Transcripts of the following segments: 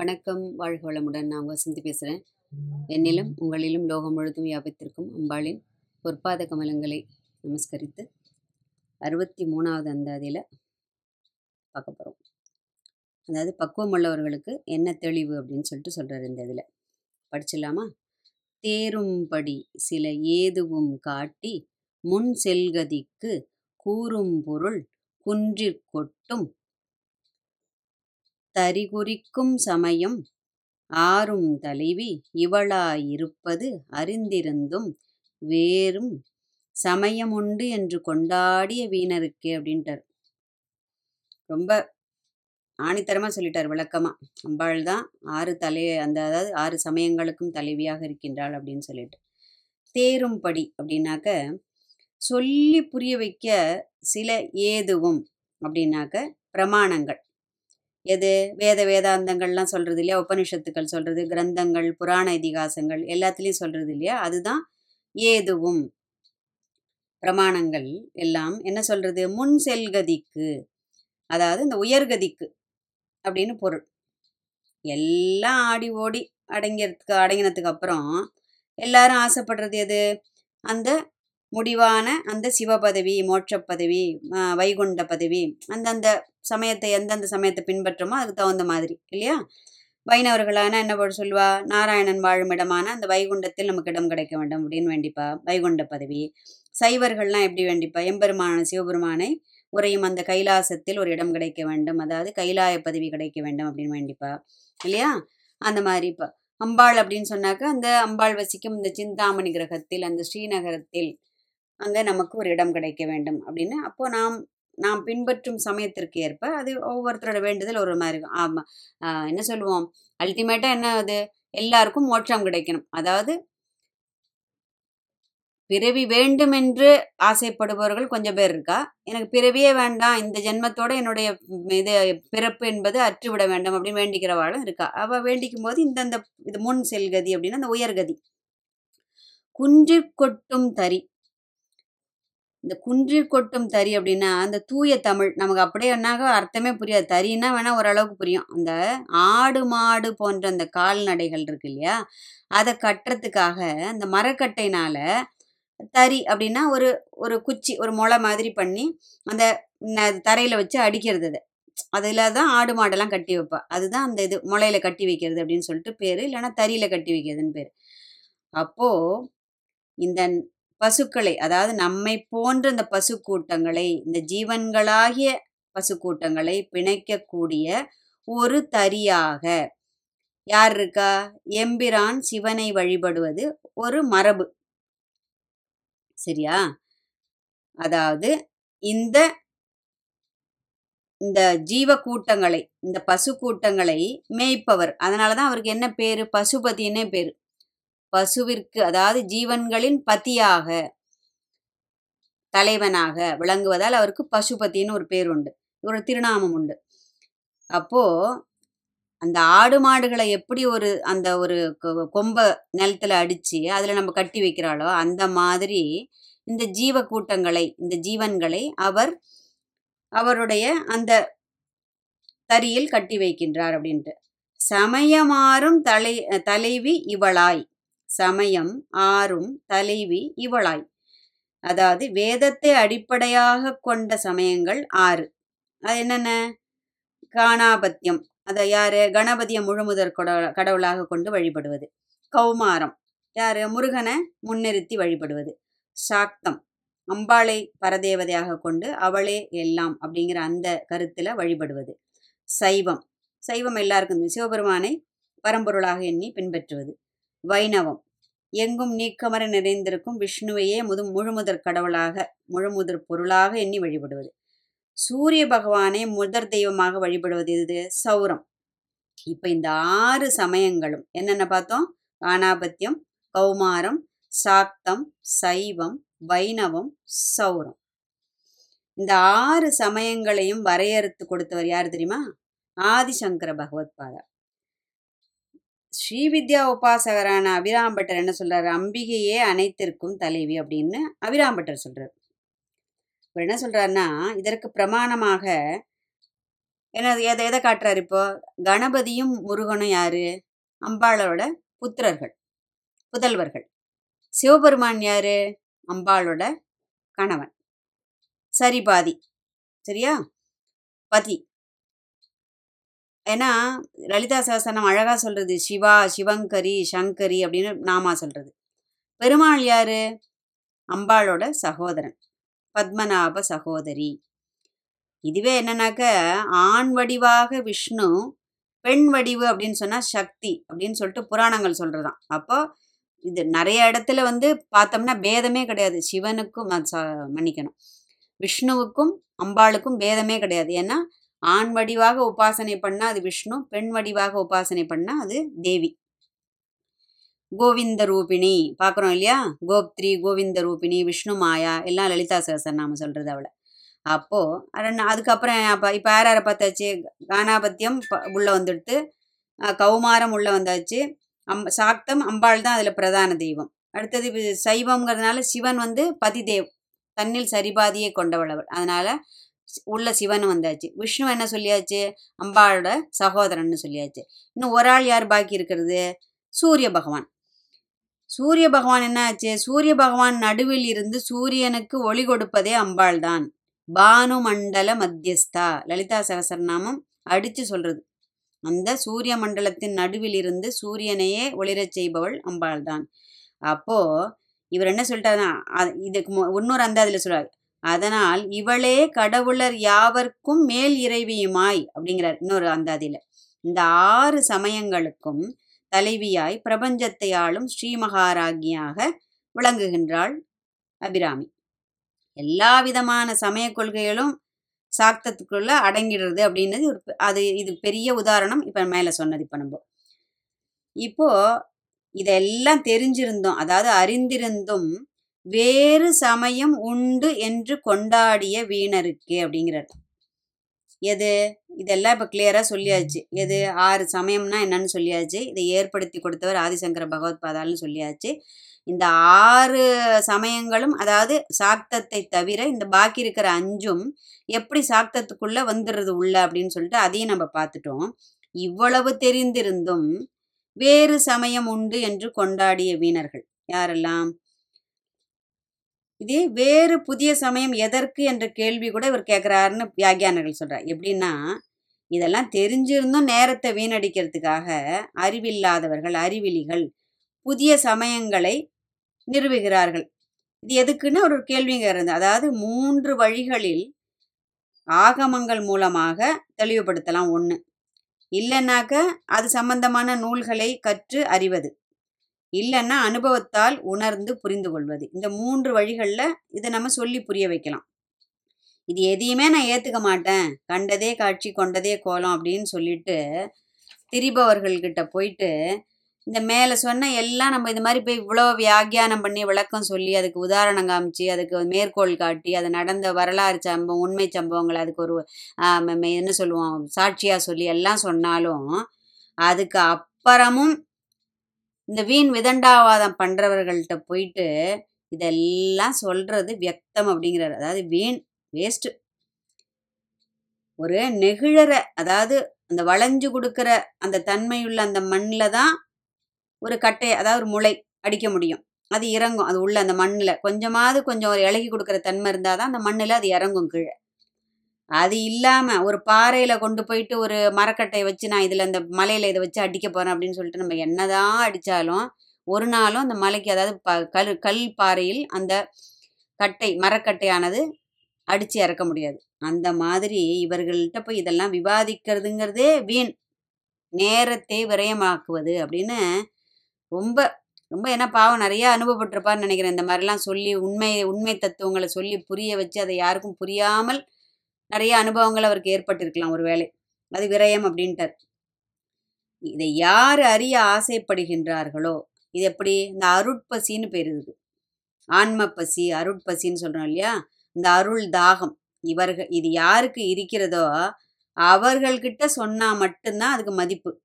வணக்கம் வாழ்க வளமுடன். நான் உங்கள் சிந்தி பேசுகிறேன். என்னிலும் உங்களிலும் லோகம் முழுதும் வியாபித்திருக்கும் அம்பாளின் பொற்பாத கமலங்களை நமஸ்கரித்து அறுபத்தி மூணாவது அந்தாதியில் பார்க்க போகிறோம் அதாவது பக்குவம் உள்ளவர்களுக்கு என்ன தெளிவு அப்படின்னு சொல்லிட்டு சொல்கிறார் இந்த இதில். படிச்சிடலாமா? தேரும்படி சில ஏதுவும் காட்டி முன் செல்கதிக்கு கூறும் பொருள் குன்றிற்கொட்டும் தறிகுறிக்கும் தரிகுறிக்கும் சமயம் ஆறும் தலைவி இவளாயிருப்பது அறிந்திருந்தும் வேறும் சமயம் உண்டு என்று கொண்டாடிய வீணருக்கே அப்படின்ட்டார். ரொம்ப ஆணித்தரமாக சொல்லிட்டார் விளக்கமாக அம்பாள் தான் ஆறு தலை அந்த அதாவது ஆறு சமயங்களுக்கும் தலைவியாக இருக்கின்றாள் அப்படின்னு சொல்லிட்டு. தேரும்படி அப்படின்னாக்க சொல்லி புரிய வைக்க சில ஏதுவும் அப்படின்னாக்க பிரமாணங்கள். எது? வேத வேதாந்தங்கள்லாம் சொல்கிறது இல்லையா உபனிஷத்துக்கள் சொல்கிறது கிரந்தங்கள் புராண இதிகாசங்கள் எல்லாத்துலேயும் சொல்கிறது இல்லையா அதுதான் ஏதுவும். பிரமாணங்கள் எல்லாம் என்ன சொல்கிறது முன் செல்கதிக்கு. அதாவது இந்த உயர்கதிக்கு அப்படின்னு பொருள். எல்லாம் ஆடி ஓடி அடங்கிறதுக்கு அடங்கினதுக்கு அப்புறம் எல்லாரும் ஆசைப்படுறது எது? அந்த முடிவான அந்த சிவ பதவி மோட்ச பதவி வைகுண்ட பதவி அந்தந்த சமயத்தை எந்தெந்த சமயத்தை பின்பற்றமோ அதுக்கு தகுந்த மாதிரி இல்லையா? வைணவர்களான என்ன போட சொல்லுவா? நாராயணன் வாழும் இடமான அந்த வைகுண்டத்தில் நமக்கு இடம் கிடைக்க வேண்டும் அப்படின்னு வேண்டிப்பா. வைகுண்ட பதவி சைவர்கள்லாம் எப்படி வேண்டிப்பா? எம்பெருமான சிவபெருமானை உரையும் அந்த கைலாசத்தில் ஒரு இடம் கிடைக்க வேண்டும். அதாவது கைலாய பதவி கிடைக்க வேண்டும் அப்படின்னு வேண்டிப்பா. இல்லையா? அந்த மாதிரி இப்போ. அம்பாள் அப்படின்னு சொன்னாக்க அந்த அம்பாள் வசிக்கும் இந்த சிந்தாமணி கிரகத்தில் அந்த ஸ்ரீநகரத்தில் அங்கே நமக்கு ஒரு இடம் கிடைக்க வேண்டும் அப்படின்னு. அப்போது நாம் நாம் பின்பற்றும் சமயத்திற்கு ஏற்ப அது ஒவ்வொருத்தரோட வேண்டுதல் ஒரு மாதிரி இருக்கும். ஆமாம் என்ன சொல்லுவோம்? அல்டிமேட்டாக என்ன அது? எல்லாருக்கும் மோட்சம் கிடைக்கணும். அதாவது பிறவி வேண்டும் என்று ஆசைப்படுபவர்கள் கொஞ்சம் பேர் இருக்கா? எனக்கு பிறவியே வேண்டாம். இந்த ஜென்மத்தோட என்னுடைய இது பிறப்பு என்பது அற்றுவிட வேண்டும் அப்படின்னு வேண்டிக்கிறவாளும் இருக்கா? அவள் வேண்டிக்கும் போது இந்தந்த இது முன் செல்கதி அப்படின்னா அந்த உயர்கதி. குன்றிற் கொட்டும் தறி. இந்த குன்றிற் கொட்டும் தறி அப்படின்னா அந்த தூய தமிழ் நமக்கு அப்படியே என்னாக அர்த்தமே புரியாது. தறின்னா வேணால் ஓரளவுக்கு புரியும். அந்த ஆடு மாடு போன்ற அந்த கால்நடைகள் இருக்கு இல்லையா? அதை கட்டுறதுக்காக அந்த மரக்கட்டைனால தறி அப்படின்னா ஒரு ஒரு குச்சி ஒரு முளை மாதிரி பண்ணி அந்த தரையில் வச்சு அடிக்கிறது அதை. அதில் தான் ஆடு மாடெல்லாம் கட்டி வைப்பா. அதுதான் அந்த இது முளையில கட்டி வைக்கிறது அப்படின்னு சொல்லிட்டு பேர். இல்லைன்னா தறியில் கட்டி வைக்கிறதுன்னு பேர். அப்போது இந்த பசுக்களை அதாவது நம்மை போன்ற இந்த பசு கூட்டங்களை இந்த ஜீவன்களாகிய பசு கூட்டங்களை பிணைக்கக்கூடிய ஒரு தரியாக. யார் இருக்கா? எம்பிரான் சிவனை வழிபடுவது ஒரு மரபு. சரியா? அதாவது இந்த இந்த ஜீவ கூட்டங்களை இந்த பசு கூட்டங்களை மேய்ப்பவர். அதனால தான் அவருக்கு என்ன பேர்? பசுபதினே பேர். பசுவிற்கு அதாவது ஜீவன்களின் பதியாக தலைவனாக விளங்குவதால் அவருக்கு பசுபதினு ஒரு பேர் உண்டு. ஒரு திருநாமம் உண்டு. அப்போ அந்த ஆடு மாடுகளை எப்படி ஒரு அந்த ஒரு கொம்ப நிலத்துல அடிச்சு அதில் நம்ம கட்டி வைக்கிறாளோ அந்த மாதிரி இந்த ஜீவ கூட்டங்களை இந்த ஜீவன்களை அவர் அவருடைய அந்த தரியில் கட்டி வைக்கின்றார் அப்படின்ட்டு. சமயமாறும் தலை தலைவி இவளாய். சமயம் ஆறும் தலைவி இவளாய். அதாவது வேதத்தை அடிப்படையாக கொண்ட சமயங்கள் ஆறு. அது என்னென்ன? காணாபத்தியம். அதை யாரு? கணபதியை முழுமுதற் கடவுளாக கொண்டு வழிபடுவது. கௌமாரம். யாரு? முருகனை முன்னிறுத்தி வழிபடுவது. சாக்தம். அம்பாளை பரதேவதையாக கொண்டு அவளே எல்லாம் அப்படிங்கிற அந்த கருத்தில் வழிபடுவது. சைவம். சைவம் எல்லாருக்கும் சிவபெருமானை பரம்பொருளாக எண்ணி பின்பற்றுவது. வைணவம். எங்கும் நீக்கமர நிறைந்திருக்கும் விஷ்ணுவையே முது முழுமுதற் கடவுளாக முழுமுதற் பொருளாக எண்ணி வழிபடுவது. சூரிய பகவானை முதற் தெய்வமாக வழிபடுவது இது சௌரம். இப்போ இந்த ஆறு சமயங்களும் என்னென்ன பார்த்தோம்? காணாபத்தியம் கௌமாரம் சாக்தம் சைவம் வைணவம் சௌரம். இந்த ஆறு சமயங்களையும் வரையறுத்து கொடுத்தவர் யார் தெரியுமா? ஆதிசங்கர பகவத் பாதா. ஸ்ரீவித்யா உபாசகரான அபிராம்பட்டர் என்ன சொல்றாரு? அம்பிகையே அனைத்திற்கும் தலைவி அப்படின்னு அபிராம்பட்டர் சொல்றாரு. இவர் என்ன சொல்றாருன்னா இதற்கு பிரமாணமாக என்ன எதை எதை காட்டுறாரு இப்போ? கணபதியும் முருகனும் யாரு? அம்பாளோட புத்திரர்கள் புதல்வர்கள். சிவபெருமான் யாரு? அம்பாளோட கணவன். சரி பாதி சரியா? பதி. ஏன்னா லலிதா சகசனம் அழகாக சொல்கிறது சிவா சிவங்கரி சங்கரி அப்படின்னு நாமா சொல்கிறது பெருமாள் யாரு? அம்பாளோட சகோதரன். பத்மநாப சகோதரி. இதுவே என்னன்னாக்க ஆண் வடிவாக விஷ்ணு பெண் வடிவு அப்படின்னு சொன்னால் சக்தி அப்படின்னு சொல்லிட்டு புராணங்கள் சொல்கிறதான் அப்போ இது நிறைய இடத்துல வந்து பார்த்தோம்னா பேதமே கிடையாது. சிவனுக்கும் ச- மன்னிக்கணும். விஷ்ணுவுக்கும் அம்பாளுக்கும் பேதமே கிடையாது. ஏன்னா ஆண் வடிவாக உபாசனை பண்ணா அது விஷ்ணு பெண் வடிவாக உபாசனை பண்ணா அது தேவி. கோவிந்த ரூபிணி பார்க்குறோம் இல்லையா? கோப்த்ரி கோவிந்த ரூபிணி விஷ்ணு மாயா எல்லாம் லலிதா சகசரநாம சொல்றது அவளை. அப்போ அதுக்கப்புறம் அப்போ இப்போ யார் யாரை பார்த்தாச்சு? கானாபத்தியம் உள்ளே உள்ள வந்துடுத்து கௌமாரம் உள்ள வந்தாச்சு. அம் சாக்தம் அம்பாள் தான் அதில் பிரதான தெய்வம். அடுத்தது சைவம்ங்கிறதுனால சிவன் வந்து பதிதேவ். தன்னில் சரிபாதியை கொண்டவளவர் அதனால உள்ள சிவன் வந்தாச்சு. விஷ்ணு என்ன சொல்லியாச்சு? அம்பாளோட சகோதரன்னு சொல்லியாச்சு. இன்னும் ஒரு ஆள் யார் பாக்கி இருக்கிறது? சூரிய பகவான். சூரிய பகவான் என்ன ஆச்சு? சூரிய பகவான் நடுவில் இருந்து சூரியனுக்கு ஒளி கொடுப்பதே அம்பாள் தான் பானு மண்டல மத்தியஸ்தா. லலிதா சகசரநாமம் அடிச்சு சொல்றது. அந்த சூரிய மண்டலத்தின் நடுவில் இருந்து சூரியனையே ஒளிரச் செய்பவள் அம்பாள் தான் அப்போ இவர் என்ன சொல்லிட்டாருன்னா இதுக்கு மு- இன்னொரு அந்த அதுல சொல்றாரு. அதனால் இவளே கடவுளர் யாவர்க்கும் மேல் இறைவியுமாய் அப்படிங்கிறார் இன்னொரு அந்தாதியில. இந்த ஆறு சமயங்களுக்கும் தலைவியாய் பிரபஞ்சத்தை ஆளும் ஸ்ரீமகாராஜியாக விளங்குகின்றாள் அபிராமி. எல்லா விதமான சமய கொள்கைகளும் சாக்தத்துக்குள்ள அடங்கிடுறது அப்படின்றது ஒரு அது இது பெரிய உதாரணம் இப்ப மேல சொன்னது இப்ப நம்ம. இப்போ இதெல்லாம் தெரிஞ்சிருந்தோம் அதாவது அறிந்திருந்தும் வேறு சமயம் உண்டு என்று கொண்டாடிய வீணருக்கு அப்படிங்கிறார். எது? இதெல்லாம் இப்போ கிளியராக சொல்லியாச்சு. எது? ஆறு சமயம்னா என்னன்னு சொல்லியாச்சு. இதை ஏற்படுத்தி கொடுத்தவர் ஆதிசங்கர பகவத் பாதால்னு சொல்லியாச்சு. இந்த ஆறு சமயங்களும் அதாவது சாக்தத்தை தவிர இந்த பாக்கி இருக்கிற அஞ்சும் எப்படி சாக்தத்துக்குள்ள வந்துடுறது உள்ள அப்படின்னு சொல்லிட்டு அதையும் நம்ம பார்த்துட்டோம். இவ்வளவு தெரிந்திருந்தும் வேறு சமயம் உண்டு என்று கொண்டாடிய வீணர்கள் யாரெல்லாம்? இதே வேறு புதிய சமயம் எதற்கு என்ற கேள்வி கூட இவர் கேட்குறாருன்னு வியாகியானர்கள் சொல்கிறார் எப்படின்னா இதெல்லாம் தெரிஞ்சிருந்தும் நேரத்தை வீணடிக்கிறதுக்காக அறிவில்லாதவர்கள் அறிவிலிகள் புதிய சமயங்களை நிறுவுகிறார்கள். இது எதுக்குன்னு ஒரு கேள்விங்க இருந்தது அதாவது மூன்று வழிகளில் ஆகமங்கள் மூலமாக தெளிவுபடுத்தலாம். ஒன்று இல்லைன்னாக்க அது சம்பந்தமான நூல்களை கற்று அறிவது. இல்லைன்னா அனுபவத்தால் உணர்ந்து புரிந்து கொள்வது இந்த மூன்று வழிகளில் இதை நம்ம சொல்லி புரிய வைக்கலாம். இது எதையுமே நான் ஏற்றுக்க மாட்டேன். கண்டதே காட்சி கொண்டதே கோலம் அப்படின்னு சொல்லிட்டு திரிபவர்கள்கிட்ட போயிட்டு இந்த மேலே சொன்ன எல்லாம் நம்ம இது மாதிரி போய் இவ்வளோ வியாக்கியானம் பண்ணி விளக்கம் சொல்லி அதுக்கு உதாரணம் காமிச்சு அதுக்கு மேற்கோள் காட்டி அது நடந்த வரலாறு சம்பவம் உண்மை சம்பவங்கள் அதுக்கு ஒரு என்ன சொல்லுவோம் சாட்சியாக சொல்லி எல்லாம் சொன்னாலும் அதுக்கு அப்புறமும் இந்த வீண் விதண்டாவாதம் பண்றவர்கள்ட்ட போயிட்டு இதெல்லாம் சொல்றது வியக்தம் அப்படிங்கிறார். அதாவது வீண் வேஸ்ட் ஒரு நெகிழற அதாவது அந்த வளைஞ்சு கொடுக்குற அந்த தன்மையுள்ள அந்த மண்ணில் தான் ஒரு கட்டை அதாவது ஒரு முளை அடிக்க முடியும். அது இறங்கும். அது உள்ள அந்த மண்ணில். கொஞ்சமாவது கொஞ்சம் ஒரு இலகி கொடுக்குற தன்மை இருந்தால் தான் அந்த மண்ணில் அது இறங்கும் கீழே. அது இல்லாமல் ஒரு பாறையில் கொண்டு போயிட்டு ஒரு மரக்கட்டையை வச்சு நான் இதில் அந்த மலையில் இதை வச்சு அடிக்க போகிறேன் அப்படின்னு சொல்லிட்டு நம்ம என்னதான் அடித்தாலும் ஒரு நாளும் அந்த மலைக்கு அதாவது ப கல் கல் பாறையில் அந்த கட்டை மரக்கட்டையானது அடித்து இறக்க முடியாது. அந்த மாதிரி இவர்கள்ட்ட போய் இதெல்லாம் விவாதிக்கிறதுங்கிறதே வீண். நேரத்தை விரயமாக்குவது அப்படின்னு ரொம்ப ரொம்ப என்ன பாவம் நிறைய அனுபவப்பட்டிருப்பான்னு நினைக்கிறேன். இந்த மாதிரிலாம் சொல்லி உண்மை உண்மை தத்துவங்களை சொல்லி புரிய வச்சு அதை யாருக்கும் புரியாமல் நிறைய அனுபவங்கள் அவருக்கு ஏற்பட்டிருக்கலாம். ஒரு வேலை அது விரயம் அப்படின்ட்டார். இதை யார் அறிய ஆசைப்படுகின்றார்களோ இது எப்படி? இந்த அருட்பசின்னு பேர் இருக்கு ஆன்ம பசி அருட்பசின்னு சொல்றோம் இல்லையா? இந்த அருள் தாகம். இவர்கள் இது யாருக்கு இருக்கிறதோ அவர்கள்கிட்ட சொன்னா மட்டும்தான் அதுக்கு மதிப்பு.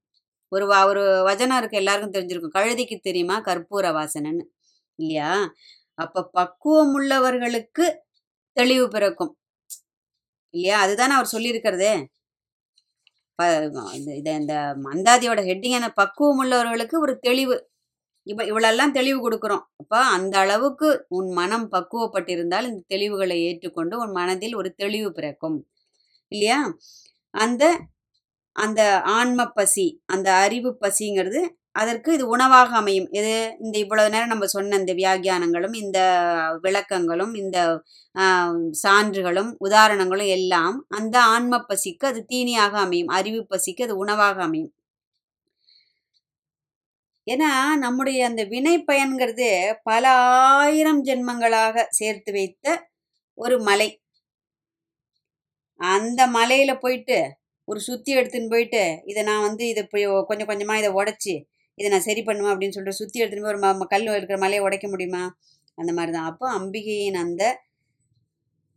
ஒரு வா- ஒரு வஜனம் இருக்கு எல்லாருக்கும் தெரிஞ்சிருக்கும். கழுதிக்கு தெரியுமா? கற்பூர வாசனைன்னு. இல்லையா? அப்ப பக்குவம் உள்ளவர்களுக்கு தெளிவு பிறக்கும். இல்லையா? அதுதானே அவர் சொல்லியிருக்கிறதே. இந்த இந்த மந்தாதியோட ஹெட்டிங்கான பக்குவம் உள்ளவர்களுக்கு ஒரு தெளிவு. இப்ப இவ்வளெல்லாம் தெளிவு கொடுக்குறோம். அப்போ அந்த அளவுக்கு உன் மனம் பக்குவப்பட்டிருந்தால் இந்த தெளிவுகளை ஏற்றுக்கொண்டு உன் மனதில் ஒரு தெளிவு பிறக்கும். இல்லையா? அந்த அந்த ஆன்ம பசி அந்த அறிவு பசிங்கிறது அதற்கு இது உணவாக அமையும். இது இந்த இவ்வளவு நேரம் நம்ம சொன்ன இந்த வியாக்கியானங்களும் இந்த விளக்கங்களும் இந்த சான்றுகளும் உதாரணங்களும் எல்லாம் அந்த ஆன்ம பசிக்கு அது தீனியாக அமையும். அறிவு பசிக்கு அது உணவாக அமையும். ஏன்னா நம்முடைய அந்த வினை பயன்கிறது பல ஆயிரம் ஜென்மங்களாக சேர்த்து வைத்த ஒரு மலை. அந்த மலையில போயிட்டு ஒரு சுத்தி எடுத்துன்னு போயிட்டு இதை நான் வந்து இதை கொஞ்சம் கொஞ்சமா இதை உடைச்சி இதை நான் சரி பண்ணுவேன் அப்படின்னு சொல்லிட்டு சுற்றி எடுத்துன்னு போய் ஒரு ம- கல் இருக்கிற மலையை உடைக்க முடியுமா? அந்த மாதிரி தான் அப்போ அம்பிகையின் அந்த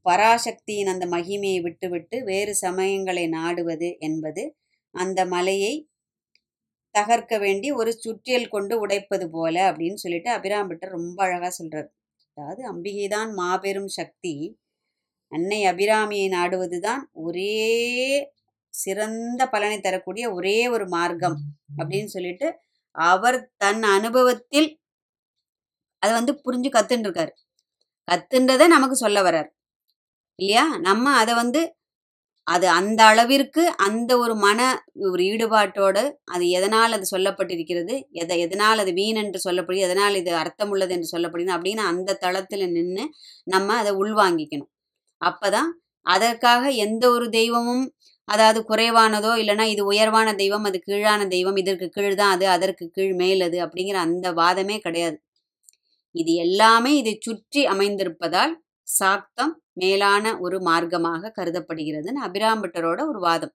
பராசக்தியின் அந்த மகிமையை விட்டுவிட்டு வேறு சமயங்களை நாடுவது என்பது அந்த மலையை தகர்க்க வேண்டி ஒரு சுற்றியல் கொண்டு உடைப்பது போல அப்படின்னு சொல்லிட்டு அபிராம்பிட்டர் ரொம்ப அழகாக சொல்கிறார் அதாவது அம்பிகைதான் மாபெரும் சக்தி. அன்னை அபிராமியை நாடுவது தான் ஒரே சிறந்த பலனை தரக்கூடிய ஒரே ஒரு மார்க்கம் அப்படின்னு சொல்லிட்டு அவர் தன் அனுபவத்தில் அதை வந்து புரிஞ்சு கத்துன்னு இருக்காரு கத்துன்றதை நமக்கு சொல்ல வர்றார். இல்லையா? நம்ம அதை வந்து அது அந்த அளவிற்கு அந்த ஒரு மன ஒரு ஈடுபாட்டோடு அது எதனால் அது சொல்லப்பட்டிருக்கிறது எதை எதனால் அது வீண் என்று சொல்லப்படுது எதனால் இது அர்த்தம் உள்ளது என்று சொல்லப்படுது அப்படின்னு அந்த தளத்தில் நின்று நம்ம அதை உள்வாங்கிக்கணும். அப்போதான் அதற்காக எந்த ஒரு தெய்வமும் அதாவது குறைவானதோ இல்லைன்னா இது உயர்வான தெய்வம் அது கீழான தெய்வம் இதற்கு கீழ் தான் அது அதற்கு கீழ் மேல் அது அப்படிங்கிற அந்த வாதமே கிடையாது. இது எல்லாமே இதை சுற்றி அமைந்திருப்பதால் சாக்தம் மேலான ஒரு மார்க்கமாக கருதப்படுகிறதுன்னு அபிராம்பட்டரோட ஒரு வாதம்.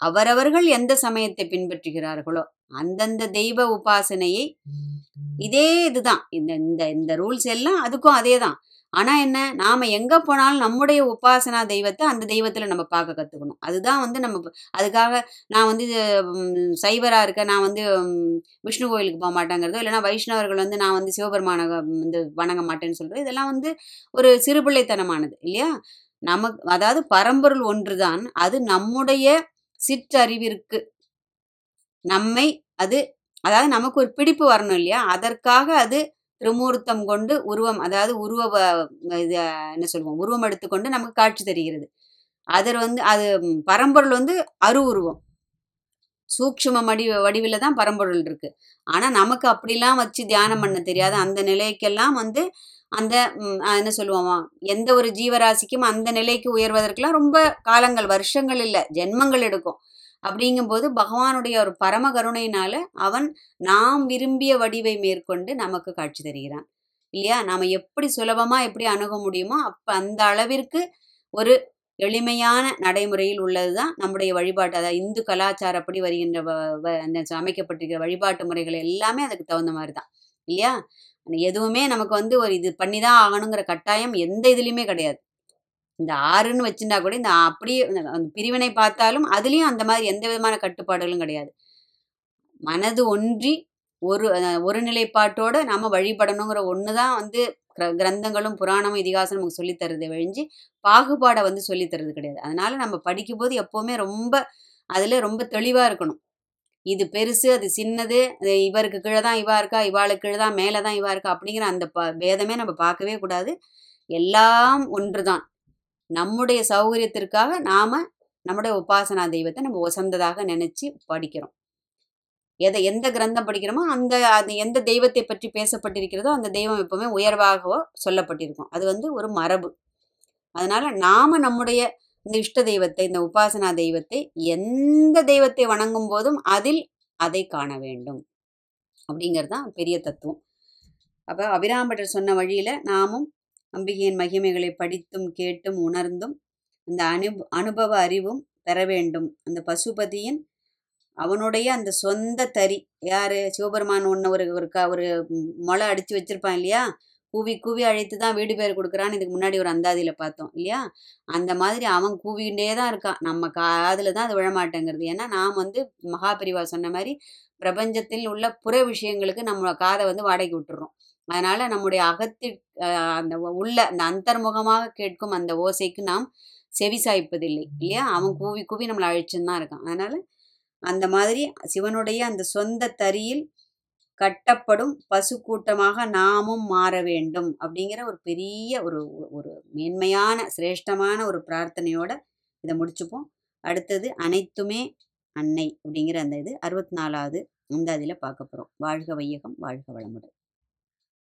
அவரவர்கள் எந்த சமயத்தை பின்பற்றுகிறார்களோ அந்தந்த தெய்வ உபாசனையை இதே இதுதான் இந்த இந்த இந்த ரூல்ஸ் எல்லாம் அதுக்கும் அதே தான். ஆனால் என்ன நாம் எங்கே போனாலும் நம்முடைய உபாசனா தெய்வத்தை அந்த தெய்வத்தில் நம்ம பார்க்க கற்றுக்கணும் அதுதான் வந்து நம்ம அதுக்காக நான் வந்து சைவராக இருக்க நான் வந்து விஷ்ணு கோயிலுக்கு போக மாட்டேங்கிறதோ இல்லைன்னா வைஷ்ணவர்கள் வந்து நான் வந்து சிவபெருமான வந்து வணங்க மாட்டேன்னு சொல்கிறேன் இதெல்லாம் வந்து ஒரு சிறுபிள்ளைத்தனமானது இல்லையா? நமக்கு அதாவது பரம்பொருள் ஒன்றுதான் அது நம்முடைய சிற்றறிவிற்கு நம்மை அது அதாவது நமக்கு ஒரு பிடிப்பு வரணும் இல்லையா? அதற்காக அது திருமூர்த்தம் கொண்டு உருவம் அதாவது உருவ இது என்ன சொல்லுவோம் உருவம் எடுத்துக்கொண்டு நமக்கு காட்சி தருகிறது. அதர் வந்து அது பரம்பொருள் வந்து அரு உருவம். சூக்ஷ்ம வடி வடிவில் தான் பரம்பொருள் இருக்கு. ஆனால் நமக்கு அப்படிலாம் வச்சு தியானம் பண்ண தெரியாது. அந்த நிலைக்கெல்லாம் வந்து அந்த என்ன சொல்லுவோமா எந்த ஒரு ஜீவராசிக்கும் அந்த நிலைக்கு உயர்வதற்கெல்லாம் ரொம்ப காலங்கள் வருஷங்கள் இல்லை ஜென்மங்கள் எடுக்கும். அப்படிங்கும்போது பகவானுடைய ஒரு பரம கருணையினால அவன் நாம் விரும்பிய வடிவை மேற்கொண்டு நமக்கு காட்சி தருகிறான். இல்லையா? நாம எப்படி சுலபமா எப்படி அணுக முடியுமோ அப்ப அந்த அளவிற்கு ஒரு எளிமையான நடைமுறையில் உள்ளதுதான் நம்முடைய வழிபாட்டு அதாவது இந்து கலாச்சாரப்படி வருகின்ற வ- வ- அந்த அமைக்கப்பட்டிருக்கிற வழிபாட்டு முறைகள் எல்லாமே அதுக்கு தகுந்த மாதிரி தான் இல்லையா? எதுவுமே நமக்கு வந்து ஒரு இது பண்ணி தான் ஆகணுங்கிற கட்டாயம் எந்த இதுலையுமே கிடையாது. இந்த ஆறுன்னு வச்சிருந்தா கூட இந்த அப்படியே அந்த- பிரிவினை பார்த்தாலும் அதுலேயும் அந்த மாதிரி எந்த விதமான கட்டுப்பாடுகளும் கிடையாது. மனது ஒன்றி ஒரு ஒரு நிலைப்பாட்டோட நாம வழிபடணுங்கிற ஒன்று தான் வந்து கிர- கிரந்தங்களும் புராணமும் இதிகாசம் நமக்கு சொல்லித் வழிஞ்சு பாகுபாடை வந்து சொல்லித்தரது கிடையாது. அதனால நம்ம படிக்கும்போது எப்போவுமே ரொம்ப அதில் ரொம்ப தெளிவாக இருக்கணும். இது பெருசு அது சின்னது அது இவருக்கு கீழே தான் இவா இருக்கா இவாளுக்கு கீழே தான் மேலே தான் இவா இருக்கா அப்படிங்கிற அந்த ப பேதமே நம்ம பார்க்கவே கூடாது. எல்லாம் ஒன்று தான் நம்முடைய சௌகரியத்திற்காக நாம நம்முடைய உபாசனா தெய்வத்தை நம்ம உசந்ததாக நினைச்சு படிக்கிறோம். எதை எந்த கிரந்தம் படிக்கிறோமோ அந்த அது எந்த தெய்வத்தை பற்றி பேசப்பட்டிருக்கிறதோ அந்த தெய்வம் எப்பவுமே உயர்வாகவோ சொல்லப்பட்டிருக்கும். அது வந்து ஒரு மரபு. அதனால நாம நம்முடைய இந்த இஷ்ட தெய்வத்தை இந்த உபாசனா தெய்வத்தை எந்த தெய்வத்தை வணங்கும் போதும் அதில் அதை காண வேண்டும். அப்படிங்கிறது தான் பெரிய தத்துவம். அப்போ அபிராம்பட்டர் சொன்ன வழியில நாமும் அம்பிகையின் மகிமைகளை படித்தும் கேட்டும் உணர்ந்தும் அந்த அனு அனுபவ அறிவும் பெற வேண்டும். அந்த பசுபதியின் அவனுடைய அந்த சொந்த தறி யாரு? சிவபெருமான் ஒன்று ஒரு ஒரு க ஒரு முளை அடிச்சு வச்சிருப்பான் இல்லையா? கூவி கூவி அழைத்து தான் வீடு பேர் கொடுக்குறான்னு இதுக்கு முன்னாடி ஒரு அந்தாதியில் பார்த்தோம் இல்லையா? அந்த மாதிரி அவன் கூவிகிட்டே தான் இருக்கான். நம்ம காதில் தான் அது விழமாட்டேங்கிறது. ஏன்னா நாம் வந்து மகாபிரிவா சொன்ன மாதிரி பிரபஞ்சத்தில் உள்ள புற விஷயங்களுக்கு நம்ம காதை வந்து வாடகை விட்டுறோம். அதனால நம்முடைய அகத்தி அந்த உள்ள அந்த அந்தர்முகமாக கேட்கும் அந்த ஓசைக்கு நாம் செவி சாய்ப்பதில்லை இல்லையா? அவன் கூவி கூவி நம்மளை அழிச்சுன்னு தான் இருக்கான். அதனால அந்த மாதிரி சிவனுடைய அந்த சொந்த தரியில் கட்டப்படும் பசு கூட்டமாக நாமும் மாற வேண்டும் அப்படிங்கிற ஒரு பெரிய ஒரு ஒரு மேன்மையான சிரேஷ்டமான ஒரு பிரார்த்தனையோட இதை முடிச்சுப்போம். அடுத்தது அனைத்துமே அன்னை அப்படிங்கிற அந்த இது அறுபத்தி நாலாவது இந்த அதில் பார்க்க போகிறோம் வாழ்க வையகம் வாழ்க வளமுடன்.